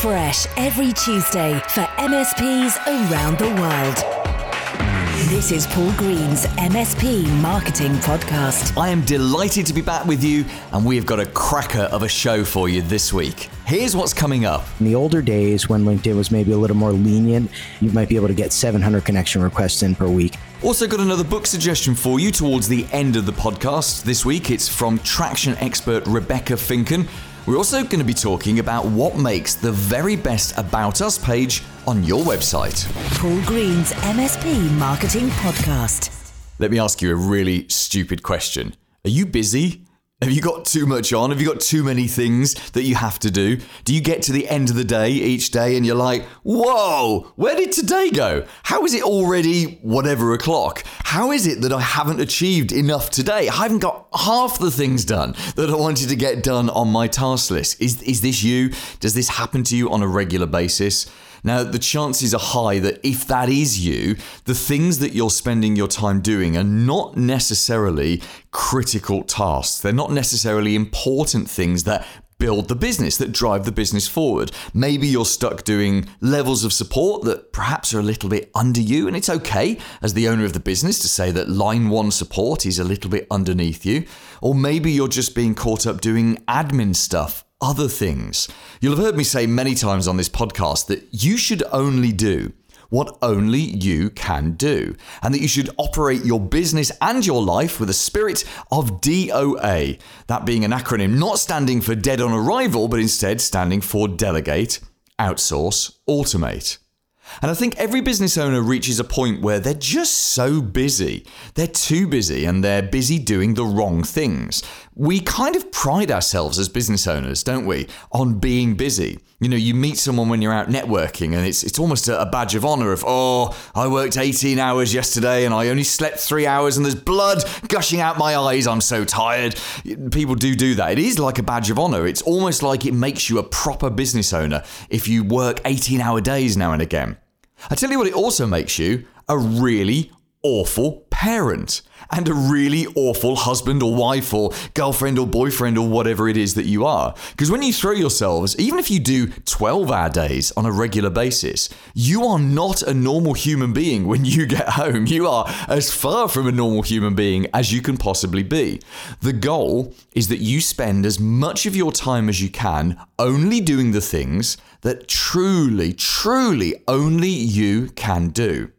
fresh every Tuesday for MSPs around the world. This is Paul Green's MSP Marketing Podcast. I am delighted to be back with you, and we have got a cracker of a show for you this week. Here's what's coming up. In the older days, when LinkedIn was maybe a little more lenient, you might be able to get 700 connection requests in per week. Also, got another book suggestion for you towards the end of the podcast this week. It's from traction expert Rebecca Finken. We're also going to be talking about what makes the very best About Us page on your website. Paul Green's MSP Marketing Podcast. Let me ask you a really stupid question. Are you busy? Have you got too much on? Have you got too many things that you have to do? Do you get to the end of the day each day and you're like, whoa, where did today go? How is it already whatever o'clock? How is it that I haven't achieved enough today? I haven't got half the things done that I wanted to get done on my task list. Is, is this you? Does this happen to you on a regular basis? Now, the chances are high that if that is you, the things that you're spending your time doing are not necessarily critical tasks. They're not necessarily important things that build the business, that drive the business forward. Maybe you're stuck doing levels of support that perhaps are a little bit under you, and it's okay as the owner of the business to say that line one support is a little bit underneath you. Or maybe you're just being caught up doing admin stuff other things. You'll have heard me say many times on this podcast that you should only do what only you can do, and that you should operate your business and your life with a spirit of DOA, that being an acronym not standing for dead on arrival, but instead standing for delegate, outsource, automate. And I think every business owner reaches a point where they're just so busy. They're too busy and they're busy doing the wrong things. We kind of pride ourselves as business owners, don't we, on being busy. You know, you meet someone when you're out networking and it's, it's almost a badge of honor of, oh, I worked 18 hours yesterday and I only slept three hours and there's blood gushing out my eyes. I'm so tired. People do do that. It is like a badge of honor. It's almost like it makes you a proper business owner if you work 18 hour days now and again. I tell you what, it also makes you a really awful parent and a really awful husband or wife or girlfriend or boyfriend or whatever it is that you are. Because when you throw yourselves, even if you do 12 hour days on a regular basis, you are not a normal human being when you get home. You are as far from a normal human being as you can possibly be. The goal is that you spend as much of your time as you can only doing the things that truly, truly only you can do.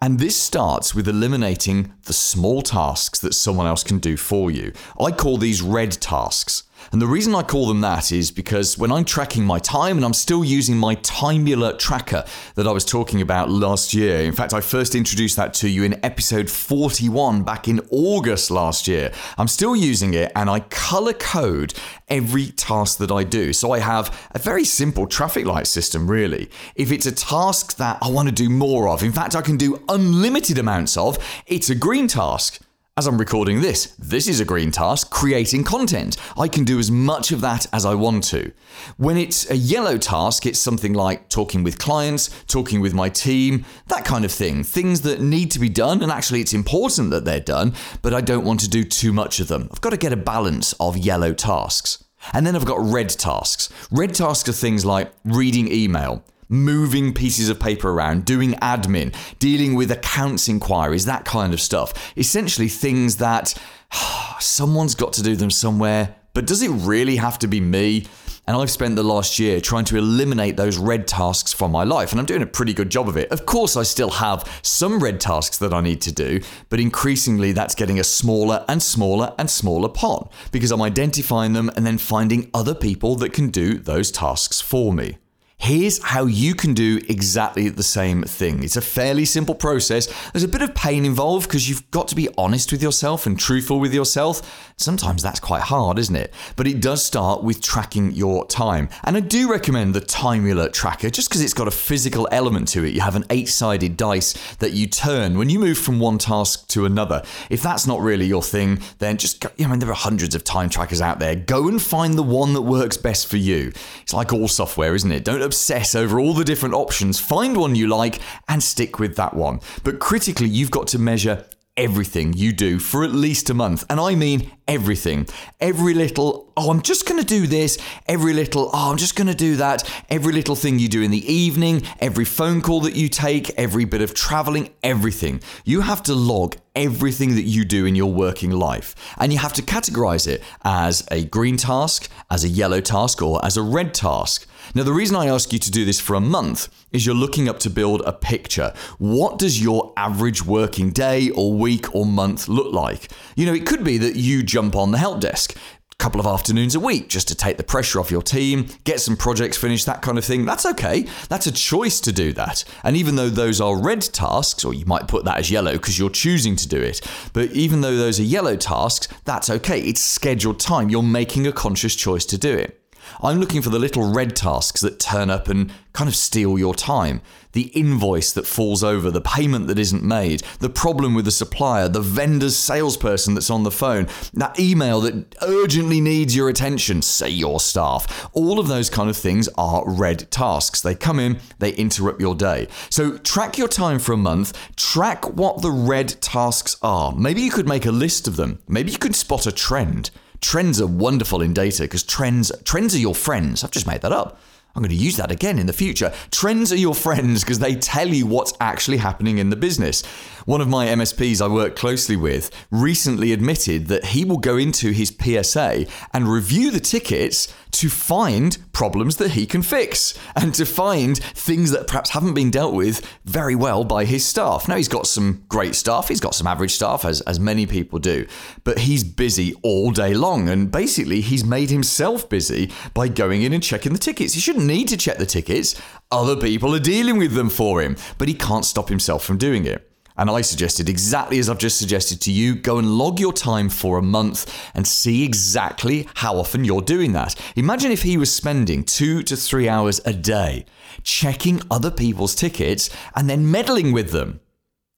And this starts with eliminating the small tasks that someone else can do for you. I call these red tasks. And the reason I call them that is because when I'm tracking my time, and I'm still using my Timeular tracker that I was talking about last year. In fact, I first introduced that to you in episode 41 back in August last year. I'm still using it and I color code every task that I do. So I have a very simple traffic light system, really. If it's a task that I want to do more of, in fact, I can do unlimited amounts of, it's a green task. As I'm recording this, this is a green task, creating content. I can do as much of that as I want to. When it's a yellow task, it's something like talking with clients, talking with my team, that kind of thing. Things that need to be done, and actually it's important that they're done, but I don't want to do too much of them. I've got to get a balance of yellow tasks. And then I've got red tasks. Red tasks are things like reading email, moving pieces of paper around, doing admin, dealing with accounts inquiries, that kind of stuff. Essentially, things that someone's got to do them somewhere, but does it really have to be me? And I've spent the last year trying to eliminate those red tasks from my life, and I'm doing a pretty good job of it. Of course, I still have some red tasks that I need to do, but increasingly that's getting a smaller and smaller and smaller pot because I'm identifying them and then finding other people that can do those tasks for me. Here's how you can do exactly the same thing. It's a fairly simple process. There's a bit of pain involved because you've got to be honest with yourself and truthful with yourself. Sometimes that's quite hard, isn't it? But it does start with tracking your time. And I do recommend the Timeular Tracker just because it's got a physical element to it. You have an eight sided dice that you turn when you move from one task to another. If that's not really your thing, then just go, you know, there are hundreds of time trackers out there. Go and find the one that works best for you. It's like all software, isn't it? Don't obsess over all the different options. Find one you like and stick with that one. But critically, you've got to measure everything you do for at least a month. And I mean everything. Every little, oh, I'm just going to do this. Every little, oh, I'm just going to do that. Every little thing you do in the evening, every phone call that you take, every bit of traveling, everything. You have to log everything that you do in your working life. And you have to categorize it as a green task, as a yellow task, or as a red task. Now, the reason I ask you to do this for a month is you're looking up to build a picture. What does your average working day or week or month look like? You know, it could be that you jump on the help desk a couple of afternoons a week just to take the pressure off your team, get some projects finished, that kind of thing. That's okay. That's a choice to do that. And even though those are red tasks, or you might put that as yellow because you're choosing to do it, but even though those are yellow tasks, that's okay. It's scheduled time. You're making a conscious choice to do it. I'm looking for the little red tasks that turn up and kind of steal your time. The invoice that falls over, the payment that isn't made, the problem with the supplier, the vendor's salesperson that's on the phone, that email that urgently needs your attention, say your staff. All of those kind of things are red tasks. They come in, they interrupt your day. So track your time for a month, track what the red tasks are. Maybe you could make a list of them. Maybe you could spot a trend. Trends are wonderful in data because trends trends are your friends. I've just made that up. I'm going to use that again in the future. Trends are your friends because they tell you what's actually happening in the business. One of my MSPs I work closely with recently admitted that he will go into his PSA and review the tickets to find problems that he can fix and to find things that perhaps haven't been dealt with very well by his staff. Now, he's got some great staff, he's got some average staff, as, as many people do, but he's busy all day long. And basically, he's made himself busy by going in and checking the tickets. He shouldn't need to check the tickets, other people are dealing with them for him, but he can't stop himself from doing it. And I suggested exactly as I've just suggested to you go and log your time for a month and see exactly how often you're doing that. Imagine if he was spending two to three hours a day checking other people's tickets and then meddling with them.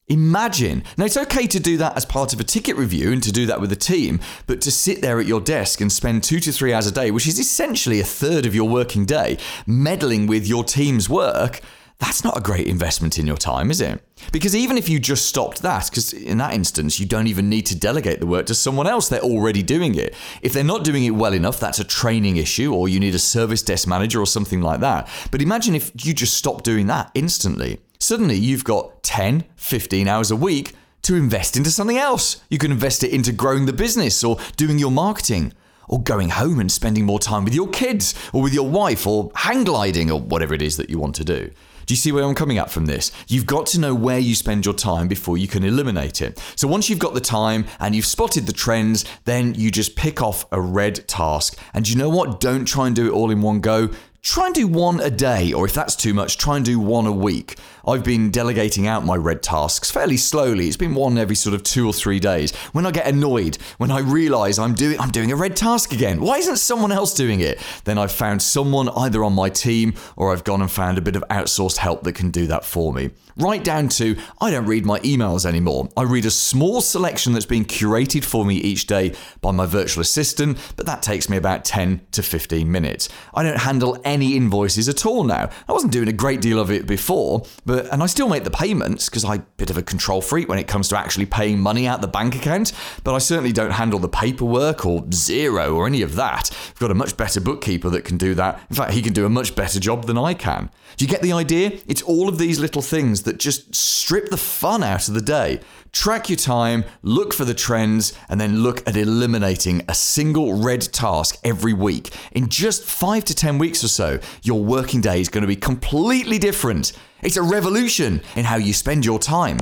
Imagine. Now, it's okay to do that as part of a ticket review and to do that with a team, but to sit there at your desk and spend two to three hours a day, which is essentially a third of your working day, meddling with your team's work, that's not a great investment in your time, is it? Because even if you just stopped that, because in that instance, you don't even need to delegate the work to someone else, they're already doing it. If they're not doing it well enough, that's a training issue, or you need a service desk manager or something like that. But imagine if you just stop doing that instantly. Suddenly, you've got 10, 15 hours a week to invest into something else. You can invest it into growing the business or doing your marketing or going home and spending more time with your kids or with your wife or hang gliding or whatever it is that you want to do. Do you see where I'm coming at from this? You've got to know where you spend your time before you can eliminate it. So once you've got the time and you've spotted the trends, then you just pick off a red task. And you know what? Don't try and do it all in one go. Try and do one a day, or if that's too much, try and do one a week. I've been delegating out my red tasks fairly slowly. It's been one every sort of two or three days. When I get annoyed, when I realise I'm doing I'm doing a red task again, why isn't someone else doing it? Then I've found someone either on my team or I've gone and found a bit of outsourced help that can do that for me. Right down to I don't read my emails anymore. I read a small selection that's been curated for me each day by my virtual assistant, but that takes me about 10 to 15 minutes. I don't handle any invoices at all now. I wasn't doing a great deal of it before, but but and I still make the payments because I'm a bit of a control freak when it comes to actually paying money out the bank account. But I certainly don't handle the paperwork or Xero or any of that. I've got a much better bookkeeper that can do that. In fact, he can do a much better job than I can. Do you get the idea? It's all of these little things that just strip the fun out of the day. Track your time, look for the trends, and then look at eliminating a single red task every week. In just five to 10 weeks or so, your working day is going to be completely different. It's a revolution in how you spend your time.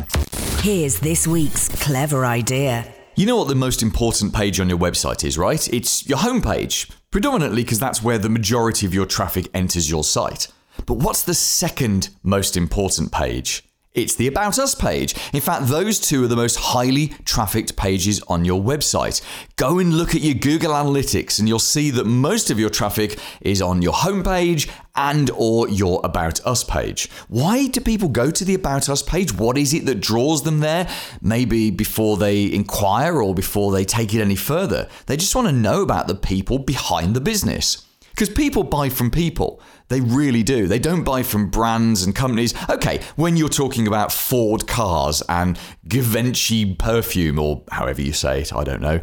Here's this week's clever idea. You know what the most important page on your website is, right? It's your homepage, predominantly because that's where the majority of your traffic enters your site. But what's the second most important page? It's the About Us page. In fact, those two are the most highly trafficked pages on your website. Go and look at your Google Analytics and you'll see that most of your traffic is on your homepage and or your About Us page. Why do people go to the About Us page? What is it that draws them there? Maybe before they inquire or before they take it any further. They just want to know about the people behind the business. Because people buy from people. They really do. They don't buy from brands and companies. Okay, when you're talking about Ford cars and Givenchy perfume, or however you say it, I don't know.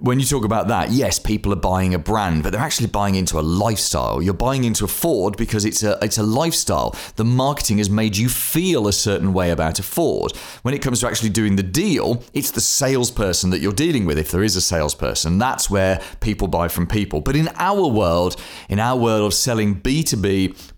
When you talk about that, yes, people are buying a brand, but they're actually buying into a lifestyle. You're buying into a Ford because it's a it's a lifestyle. The marketing has made you feel a certain way about a Ford. When it comes to actually doing the deal, it's the salesperson that you're dealing with. If there is a salesperson, that's where people buy from people. But in our world, in our world of selling B2B,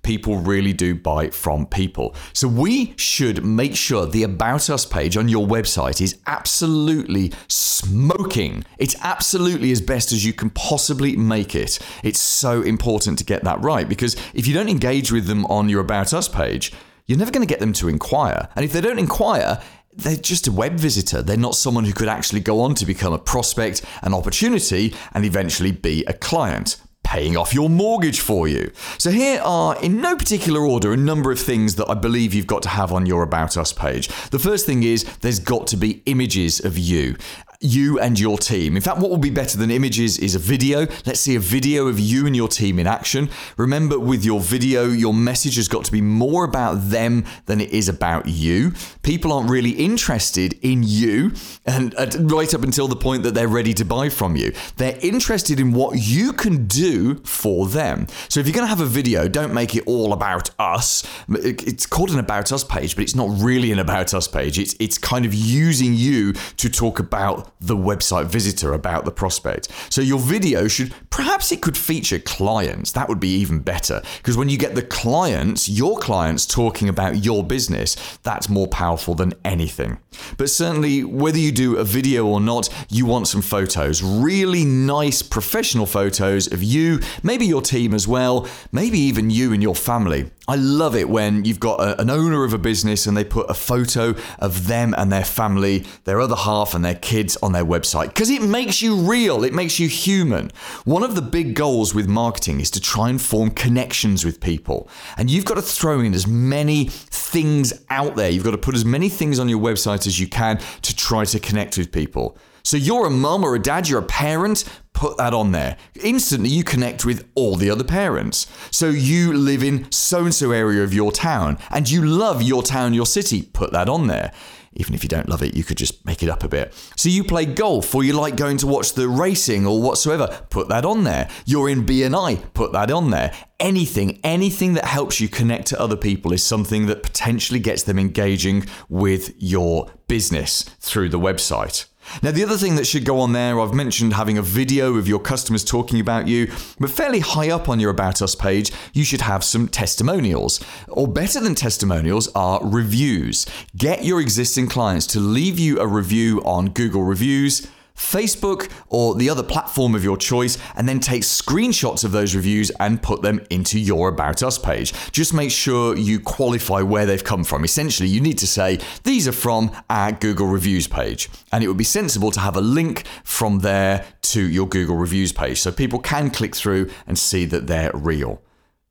people really do buy from people. So we should make sure the About Us page on your website is absolutely smoking. It's absolutely as best as you can possibly make it. It's so important to get that right because if you don't engage with them on your About Us page, you're never going to get them to inquire. And if they don't inquire, they're just a web visitor. They're not someone who could actually go on to become a prospect, an opportunity, and eventually be a client paying off your mortgage for you. So, here are, in no particular order, a number of things that I believe you've got to have on your About Us page. The first thing is there's got to be images of you you and your team. In fact, what will be better than images is a video. Let's see a video of you and your team in action. Remember, with your video, your message has got to be more about them than it is about you. People aren't really interested in you, and right up until the point that they're ready to buy from you. They're interested in what you can do for them. So if you're going to have a video, don't make it all about us. It's called an about us page, but it's not really an about us page. It's it's kind of using you to talk about the website visitor about the prospect. So your video should perhaps it could feature clients. That would be even better because when you get the clients, your clients talking about your business, that's more powerful than anything. But certainly whether you do a video or not, you want some photos, really nice professional photos of you, maybe your team as well, maybe even you and your family. I love it when you've got a, an owner of a business and they put a photo of them and their family, their other half and their kids on their website because it makes you real, it makes you human. One of the big goals with marketing is to try and form connections with people. And you've got to throw in as many things out there. You've got to put as many things on your website as you can to try to connect with people. So you're a mum or a dad, you're a parent, put that on there. Instantly, you connect with all the other parents. So you live in so and so area of your town and you love your town, your city, put that on there. Even if you don't love it, you could just make it up a bit. So you play golf or you like going to watch the racing or whatsoever, put that on there. You're in BNI, put that on there. Anything, anything that helps you connect to other people is something that potentially gets them engaging with your business through the website. Now, the other thing that should go on there, I've mentioned having a video of your customers talking about you, but fairly high up on your About Us page, you should have some testimonials. Or better than testimonials are reviews. Get your existing clients to leave you a review on Google Reviews Facebook, or the other platform of your choice, and then take screenshots of those reviews and put them into your About Us page. Just make sure you qualify where they've come from. Essentially, you need to say, these are from our Google Reviews page. And it would be sensible to have a link from there to your Google Reviews page so people can click through and see that they're real.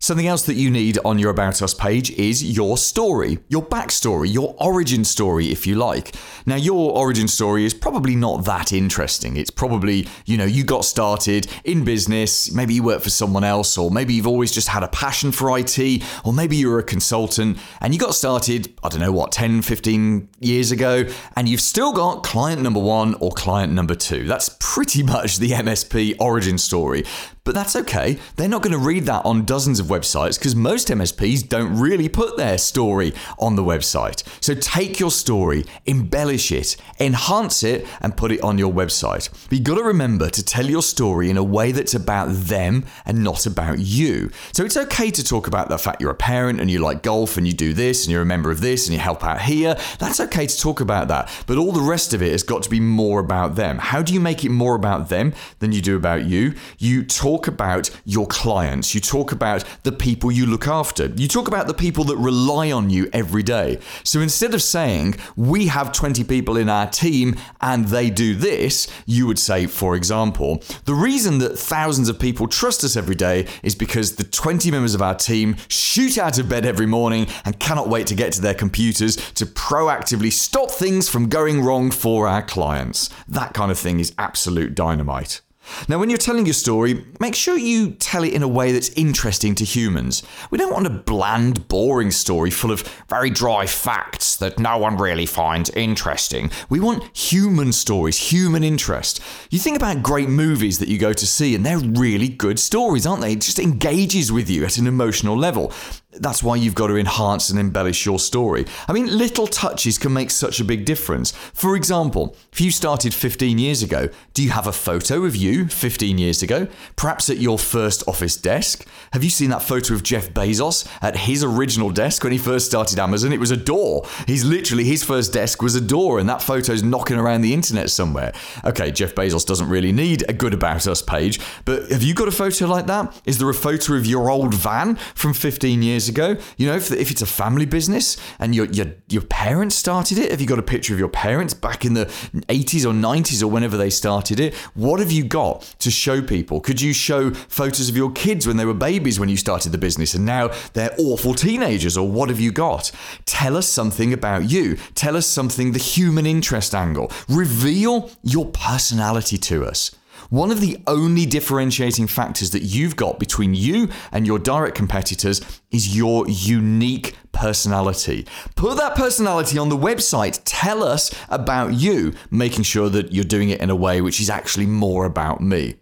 Something else that you need on your About Us page is your story, your backstory, your origin story, if you like. Now, your origin story is probably not that interesting. It's probably, you know, you got started in business, maybe you work for someone else, or maybe you've always just had a passion for IT, or maybe you're a consultant and you got started, I don't know what, 10, 15 years ago, and you've still got client number one or client number two. That's pretty much the MSP origin story. But that's okay. They're not going to read that on dozens of websites because most MSPs don't really put their story on the website. So take your story, embellish it, enhance it, and put it on your website. But you've got to remember to tell your story in a way that's about them and not about you. So it's okay to talk about the fact you're a parent and you like golf and you do this and you're a member of this and you help out here. That's okay to talk about that. But all the rest of it has got to be more about them. How do you make it more about them than you do about you? You talk talk about your clients, you talk about the people you look after, you talk about the people that rely on you every day. So instead of saying, we have 20 people in our team and they do this, you would say, for example, the reason that thousands of people trust us every day is because the 20 members of our team shoot out of bed every morning and cannot wait to get to their computers to proactively stop things from going wrong for our clients. That kind of thing is absolute dynamite. Now, when you're telling your story, make sure you tell it in a way that's interesting to humans. We don't want a bland, boring story full of very dry facts that no one really finds interesting. We want human stories, human interest. You think about great movies that you go to see, and they're really good stories, aren't they? It just engages with you at an emotional level. That's why you've got to enhance and embellish your story. I mean, little touches can make such a big difference. For example, if you started 15 years ago, do you have a photo of you 15 years ago? Perhaps at your first office desk? Have you seen that photo of Jeff Bezos at his original desk when he first started Amazon? It was a door. He's literally, his first desk was a door, and that photo's knocking around the internet somewhere. Okay, Jeff Bezos doesn't really need a good about us page, but have you got a photo like that? Is there a photo of your old van from 15 years years ago. You know, if, if it's a family business and your, your, your parents started it, have you got a picture of your parents back in the 80s or 90s or whenever they started it? What have you got to show people? Could you show photos of your kids when they were babies when you started the business and now they're awful teenagers? Or what have you got? Tell us something about you. Tell us something, the human interest angle. Reveal your personality to us. One of the only differentiating factors that you've got between you and your direct competitors is your unique personality. Put that personality on the website. Tell us about you, making sure that you're doing it in a way which is actually more about me.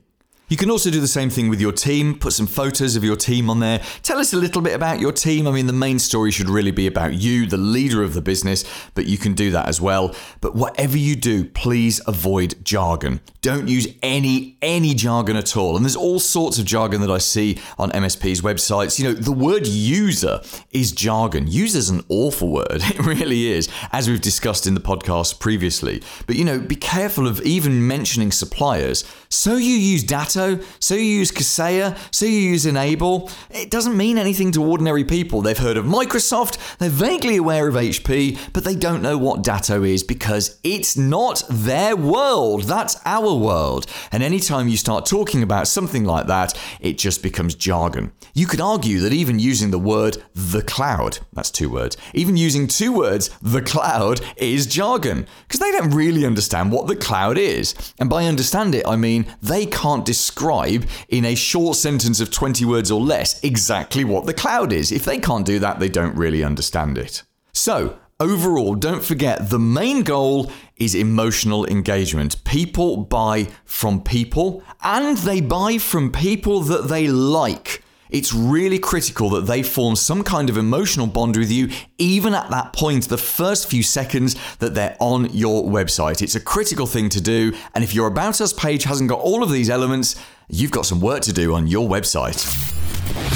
You can also do the same thing with your team, put some photos of your team on there. Tell us a little bit about your team. I mean, the main story should really be about you, the leader of the business, but you can do that as well. But whatever you do, please avoid jargon. Don't use any any jargon at all. And there's all sorts of jargon that I see on MSP's websites. You know, the word user is jargon. User's an awful word. It really is, as we've discussed in the podcast previously. But you know, be careful of even mentioning suppliers. So you use Datto so you use Kaseya, so you use N-able. It doesn't mean anything to ordinary people. They've heard of Microsoft, they're vaguely aware of HP, but they don't know what Datto is because it's not their world. That's our world. And anytime you start talking about something like that, it just becomes jargon. You could argue that even using the word the cloud, that's two words, even using two words, the cloud, is jargon because they don't really understand what the cloud is. And by understand it, I mean they can't describe in a short sentence of 20 words or less exactly what the cloud is. If they can't do that, they don't really understand it. So, overall, don't forget the main goal is emotional engagement. People buy from people and they buy from people that they like it's really critical that they form some kind of emotional bond with you, even at that point, the first few seconds that they're on your website. It's a critical thing to do. And if your About Us page hasn't got all of these elements, you've got some work to do on your website.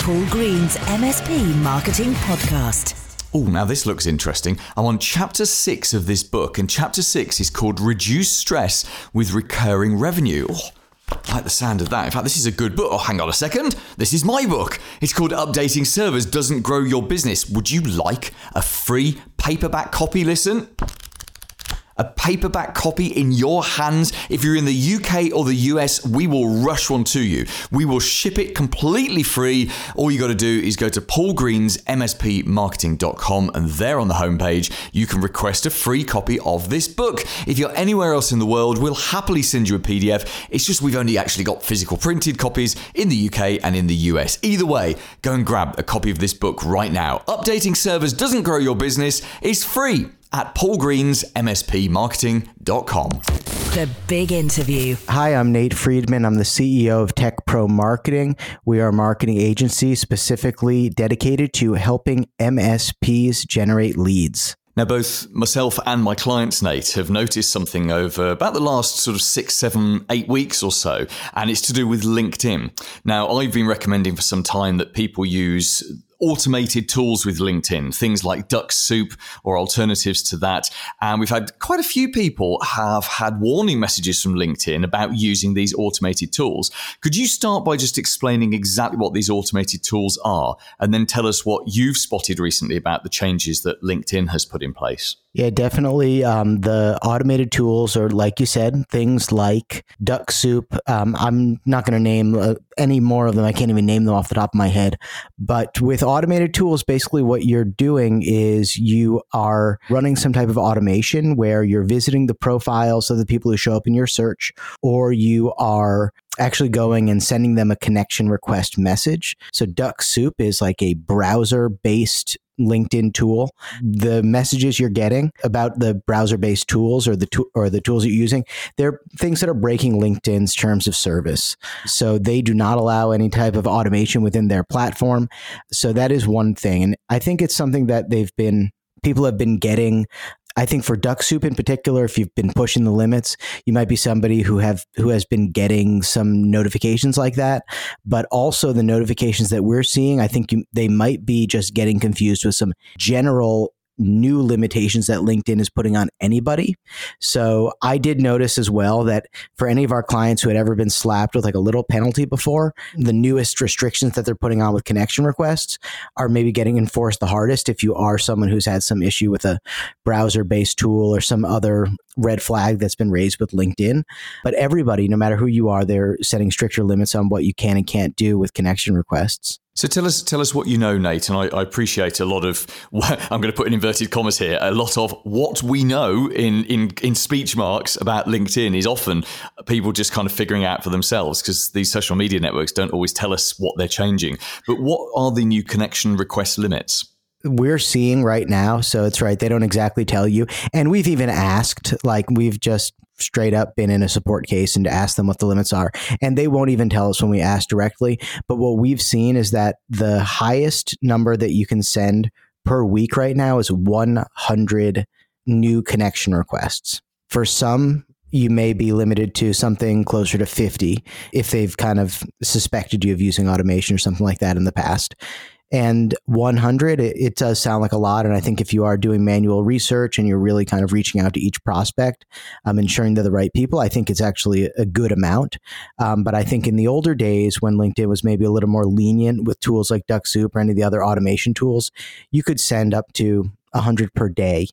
Paul Green's MSP Marketing Podcast. Oh, now this looks interesting. I'm on chapter six of this book, and chapter six is called Reduce Stress with Recurring Revenue. Oh, I like the sound of that. In fact, this is a good book. Oh, hang on a second. This is my book. It's called Updating Servers Doesn't Grow Your Business. Would you like a free paperback copy? Listen a paperback copy in your hands. If you're in the UK or the US, we will rush one to you. We will ship it completely free. All you got to do is go to paulgreensmspmarketing.com and there on the homepage, you can request a free copy of this book. If you're anywhere else in the world, we'll happily send you a PDF. It's just we've only actually got physical printed copies in the UK and in the US. Either way, go and grab a copy of this book right now. Updating servers doesn't grow your business, it's free at paulgreensmspmarketing.com. The big interview. Hi, I'm Nate Friedman. I'm the CEO of Tech Pro Marketing. We are a marketing agency specifically dedicated to helping MSPs generate leads. Now, both myself and my clients, Nate, have noticed something over about the last sort of six, seven, eight weeks or so, and it's to do with LinkedIn. Now, I've been recommending for some time that people use automated tools with LinkedIn, things like Dux-Soup or alternatives to that. And we've had quite a few people have had warning messages from LinkedIn about using these automated tools. Could you start by just explaining exactly what these automated tools are and then tell us what you've spotted recently about the changes that LinkedIn has put in place? Yeah, definitely. Um, the automated tools are, like you said, things like Dux-Soup. Um, I'm not going to name uh, any more of them. I can't even name them off the top of my head. But with automated tools, basically what you're doing is you are running some type of automation where you're visiting the profiles of the people who show up in your search, or you are actually going and sending them a connection request message. So Dux-Soup is like a browser based LinkedIn tool. The messages you're getting about the browser-based tools or the to- or the tools you're using, they're things that are breaking LinkedIn's terms of service. So they do not allow any type of automation within their platform. So that is one thing, and I think it's something that they've been people have been getting I think for Dux-Soup in particular, if you've been pushing the limits, you might be somebody who have who has been getting some notifications like that. But also the notifications that we're seeing, I think you, they might be just getting confused with some general new limitations that LinkedIn is putting on anybody. So I did notice as well that for any of our clients who had ever been slapped with like a little penalty before, the newest restrictions that they're putting on with connection requests are maybe getting enforced the hardest if you are someone who's had some issue with a browser based tool or some other red flag that's been raised with LinkedIn. But everybody, no matter who you are, they're setting stricter limits on what you can and can't do with connection requests. So tell us, tell us what you know, Nate. And I, I, appreciate a lot of. I'm going to put in inverted commas here. A lot of what we know in in in speech marks about LinkedIn is often people just kind of figuring out for themselves because these social media networks don't always tell us what they're changing. But what are the new connection request limits? we're seeing right now. So it's right. They don't exactly tell you. And we've even asked, like, we've just straight up been in a support case and to ask them what the limits are. And they won't even tell us when we ask directly. But what we've seen is that the highest number that you can send per week right now is 100 new connection requests. For some, you may be limited to something closer to 50 if they've kind of suspected you of using automation or something like that in the past. And 100, it, it, does sound like a lot. And I think if you are doing manual research and you're really kind of reaching out to each prospect, um, ensuring they're the right people, I think it's actually a good amount. Um, but I think in the older days when LinkedIn was maybe a little more lenient with tools like Dux-Soup or any of the other automation tools, you could send up to 100 per day.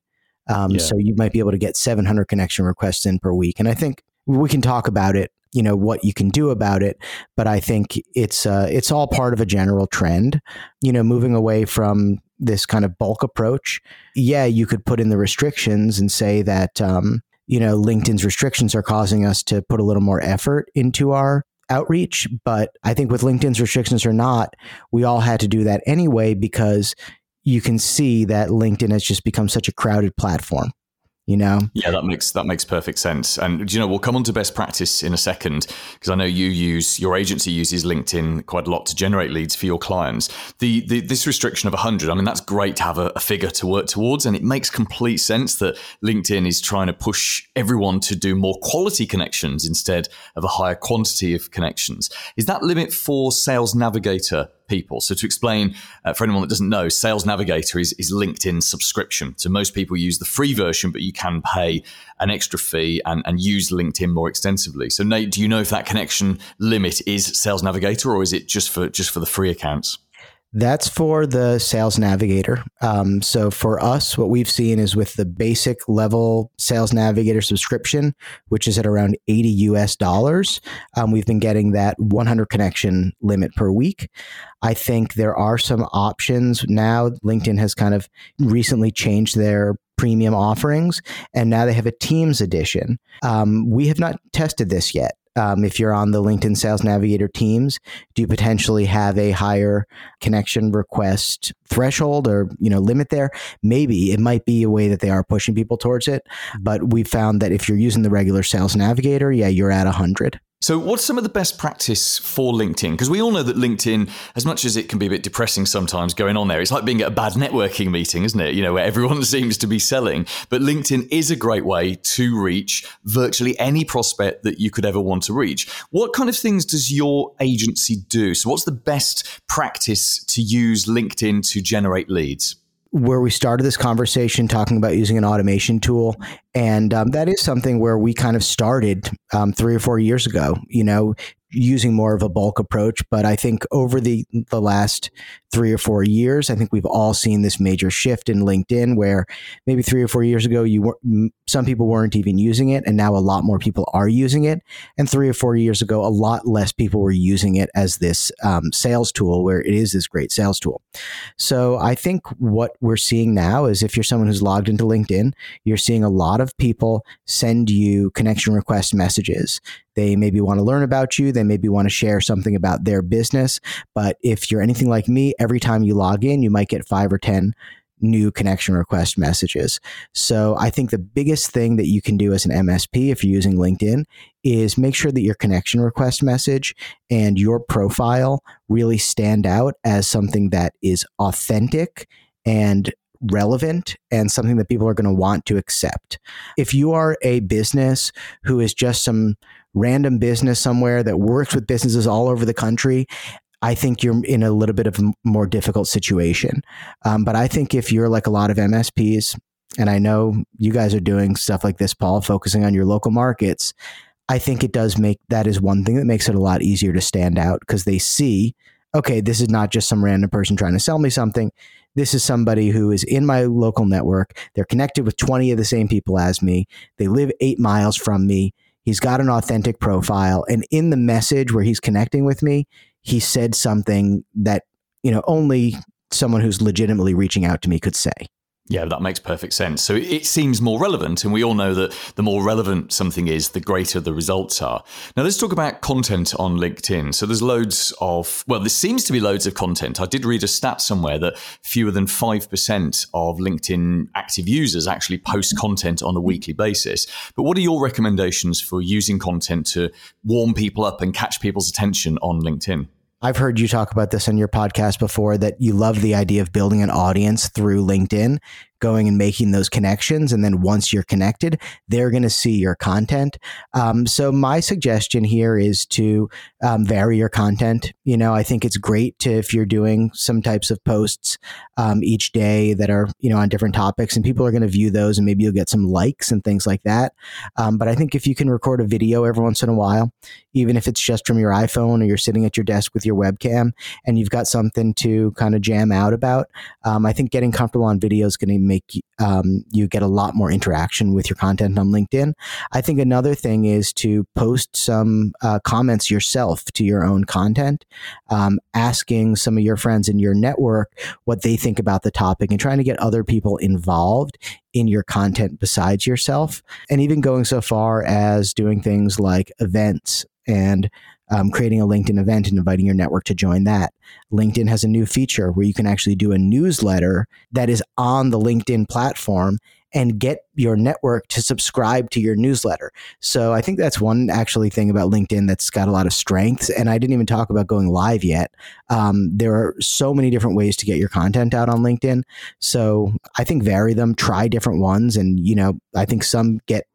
Um, yeah. So you might be able to get 700 connection requests in per week. And I think we can talk about it you know what you can do about it but i think it's uh, it's all part of a general trend. You know moving away from this kind of bulk approach yeah you could put in the restrictions and say that um, you know linkedin's restrictions are causing us to put a little more effort into our outreach but i think with linkedin's restrictions or not we all had to do that anyway because you can see that linkedin has just become such a crowded platform you know? Yeah that makes that makes perfect sense. And you know we'll come on to best practice in a second because i know you use your agency uses linkedin quite a lot to generate leads for your clients. The, the this restriction of 100 i mean that's great to have a, a, figure to work towards and it makes complete sense that linkedin is trying to push everyone to do more quality connections instead of a higher quantity of connections. Is that limit for sales navigator people. So to explain uh, for anyone that doesn't know, Sales Navigator is, is LinkedIn subscription. So most people use the free version, but you can pay an extra fee and, and use LinkedIn more extensively. So Nate, do you know if that connection limit is Sales Navigator or is it just for just for the free accounts? That's for the Sales Navigator. Um, so for us, what we've seen is with the basic level Sales Navigator subscription, which is at around 80 US dollars, um, we've been getting that 100 connection limit per week. I think there are some options now. LinkedIn has kind of recently changed their premium offerings, and now they have a Teams edition. Um, we have not tested this yet um, if you're on the LinkedIn Sales Navigator teams, do you potentially have a higher connection request threshold or you know limit there? Maybe it might be a way that they are pushing people towards it, but we found that if you're using the regular Sales Navigator, yeah, you're at 100. So, what's some of the best practice for LinkedIn? Because we all know that LinkedIn, as much as it can be a bit depressing sometimes going on there, it's like being at a bad networking meeting, isn't it? You know, where everyone seems to be selling. But LinkedIn is a great way to reach virtually any prospect that you could ever want to reach. What kind of things does your agency do? So, what's the best practice to use LinkedIn to generate leads? Where we started this conversation talking about using an automation tool. And um, that is something where we kind of started um, three or four years ago, you know, using more of a bulk approach. But I think over the the last three or four years, I think we've all seen this major shift in LinkedIn, where maybe three or four years ago, you were some people weren't even using it, and now a lot more people are using it. And three or four years ago, a lot less people were using it as this um, sales tool, where it is this great sales tool. So I think what we're seeing now is if you're someone who's logged into LinkedIn, you're seeing a lot of people send you connection request messages. They maybe want to learn about you. They maybe want to share something about their business. But if you're anything like me, every time you log in, you might get five or 10 new connection request messages. So I think the biggest thing that you can do as an MSP if you're using LinkedIn is make sure that your connection request message and your profile really stand out as something that is authentic and relevant and something that people are going to want to accept. If you are a business who is just some random business somewhere that works with businesses all over the country I think you're in a little bit of a more difficult situation. Um, but I think if you're like a lot of MSPs, and I know you guys are doing stuff like this, Paul, focusing on your local markets, I think it does make that is one thing that makes it a lot easier to stand out because they see, okay, this is not just some random person trying to sell me something. This is somebody who is in my local network. They're connected with 20 of the same people as me. They live eight miles from me. He's got an authentic profile. And in the message where he's connecting with me, he said something that you know only someone who's legitimately reaching out to me could say. Yeah, that makes perfect sense. So it seems more relevant, and we all know that the more relevant something is, the greater the results are. Now, let's talk about content on LinkedIn. So there's loads of, well, there seems to be loads of content. I did read a stat somewhere that fewer than 5% of LinkedIn active users actually post content on a weekly basis. But what are your recommendations for using content to warm people up and catch people's attention on LinkedIn? I've heard you talk about this on your podcast before that you love the idea of building an audience through LinkedIn going and making those connections. And then once you're connected, they're going to see your content. Um, so my suggestion here is to um, vary your content. You know, I think it's great to, if you're doing some types of posts um, each day that are, you know, on different topics and people are going to view those and maybe you'll get some likes and things like that. Um, but I think if you can record a video every once in a while, even if it's just from your iPhone or you're sitting at your desk with your webcam and you've got something to kind of jam out about, um, I think getting comfortable on video is going to make um, you get a lot more interaction with your content on LinkedIn. I think another thing is to post some uh, comments yourself to your own content, um, asking some of your friends in your network what they think about the topic and trying to get other people involved in your content besides yourself. And even going so far as doing things like events and um, creating a LinkedIn event and inviting your network to join that. LinkedIn has a new feature where you can actually do a newsletter that is on the LinkedIn platform and get your network to subscribe to your newsletter. So I think that's one actually thing about LinkedIn that's got a lot of strengths. And I didn't even talk about going live yet. Um, there are so many different ways to get your content out on LinkedIn. So I think vary them, try different ones. And, you know, I think some get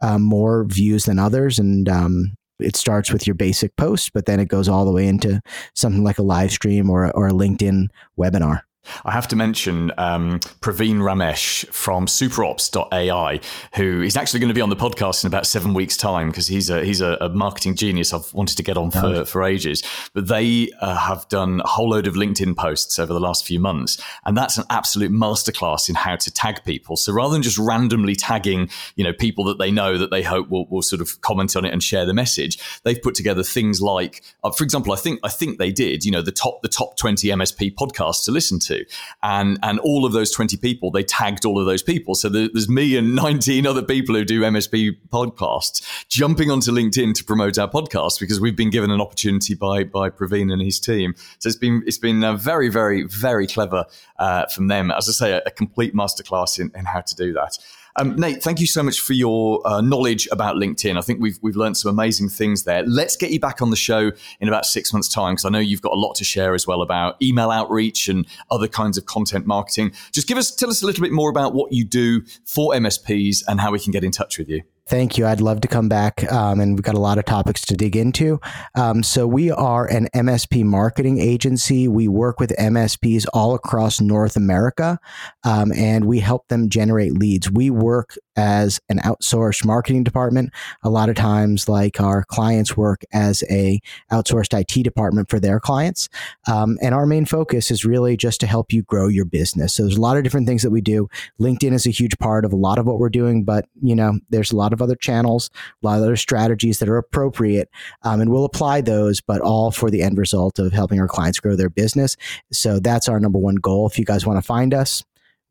um, more views than others. And um, it starts with your basic post, but then it goes all the way into something like a live stream or, or a LinkedIn webinar. I have to mention um, Praveen Ramesh from superops.ai, who is actually going to be on the podcast in about seven weeks' time because he's a he's a, a, marketing genius I've wanted to get on for, for ages. But they uh, have done a whole load of LinkedIn posts over the last few months, and that's an absolute masterclass in how to tag people. So rather than just randomly tagging, you know, people that they know that they hope will, will sort of comment on it and share the message, they've put together things like, uh, for example, I think I think they did, you know, the top the top twenty MSP podcasts to listen to to. And and all of those 20 people, they tagged all of those people. So there's me and 19 other people who do MSP podcasts jumping onto LinkedIn to promote our podcast because we've been given an opportunity by by Praveen and his team. So it's been it's been uh, very very very clever uh, from them. As I say, a, a complete masterclass in, in how to do that. Um, Nate, thank you so much for your uh, knowledge about LinkedIn. I think we've we've learned some amazing things there. Let's get you back on the show in about six months' time because I know you've got a lot to share as well about email outreach and other kinds of content marketing. Just give us tell us a little bit more about what you do for MSPs and how we can get in touch with you. Thank you. I'd love to come back, um, and we've got a lot of topics to dig into. Um, so, we are an MSP marketing agency. We work with MSPs all across North America, um, and we help them generate leads. We work as an outsourced marketing department. A lot of times, like our clients work as a outsourced IT department for their clients. Um, and our main focus is really just to help you grow your business. So there's a lot of different things that we do. LinkedIn is a huge part of a lot of what we're doing, but you know, there's a lot of other channels, a lot of other strategies that are appropriate, um, and we'll apply those, but all for the end result of helping our clients grow their business. So that's our number one goal. If you guys want to find us,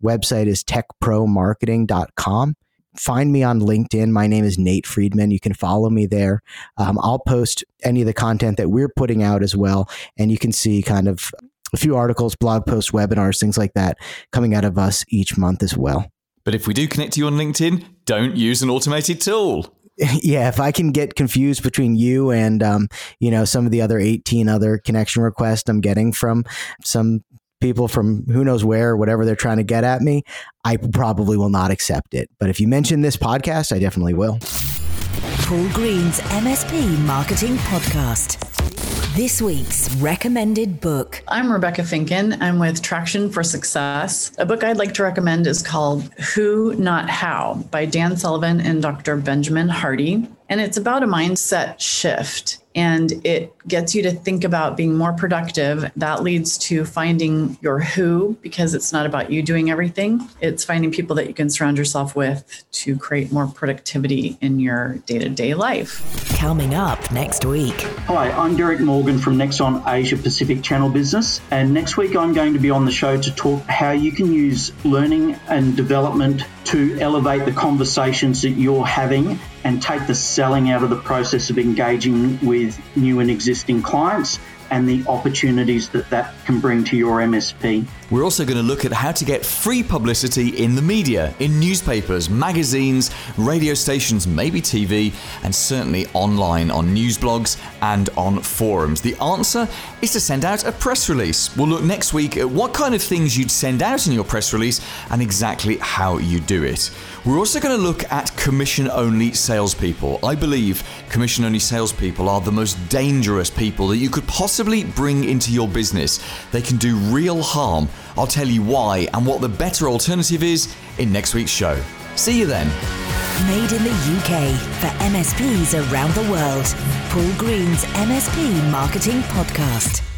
website is techpromarketing.com find me on LinkedIn. My name is Nate Friedman. You can follow me there. Um, I'll post any of the content that we're putting out as well. And you can see kind of a few articles, blog posts, webinars, things like that coming out of us each month as well. But if we do connect to you on LinkedIn, don't use an automated tool. yeah, if I can get confused between you and um, you know some of the other 18 other connection requests I'm getting from some people from who knows where, whatever they're trying to get at me, I probably will not accept it. But if you mention this podcast, I definitely will. Paul Green's MSP Marketing Podcast. This week's recommended book. I'm Rebecca Finken. I'm with Traction for Success. A book I'd like to recommend is called Who Not How by Dan Sullivan and Dr. Benjamin Hardy. And it's about a mindset shift and it gets you to think about being more productive. That leads to finding your who because it's not about you doing everything. It's finding people that you can surround yourself with to create more productivity in your day to day life. Coming up next week. Hi, I'm Derek Morgan from Nexon Asia Pacific Channel Business. And next week I'm going to be on the show to talk how you can use learning and development to elevate the conversations that you're having and take the selling out of the process of engaging with new and existing clients and the opportunities that that can bring to your MSP. We're also going to look at how to get free publicity in the media, in newspapers, magazines, radio stations, maybe TV, and certainly online on news blogs and on forums. The answer is to send out a press release. We'll look next week at what kind of things you'd send out in your press release and exactly how you do it. We're also going to look at commission only salespeople. I believe commission only salespeople are the most dangerous people that you could possibly bring into your business. They can do real harm. I'll tell you why and what the better alternative is in next week's show. See you then. Made in the UK for MSPs around the world. Paul Green's MSP Marketing Podcast.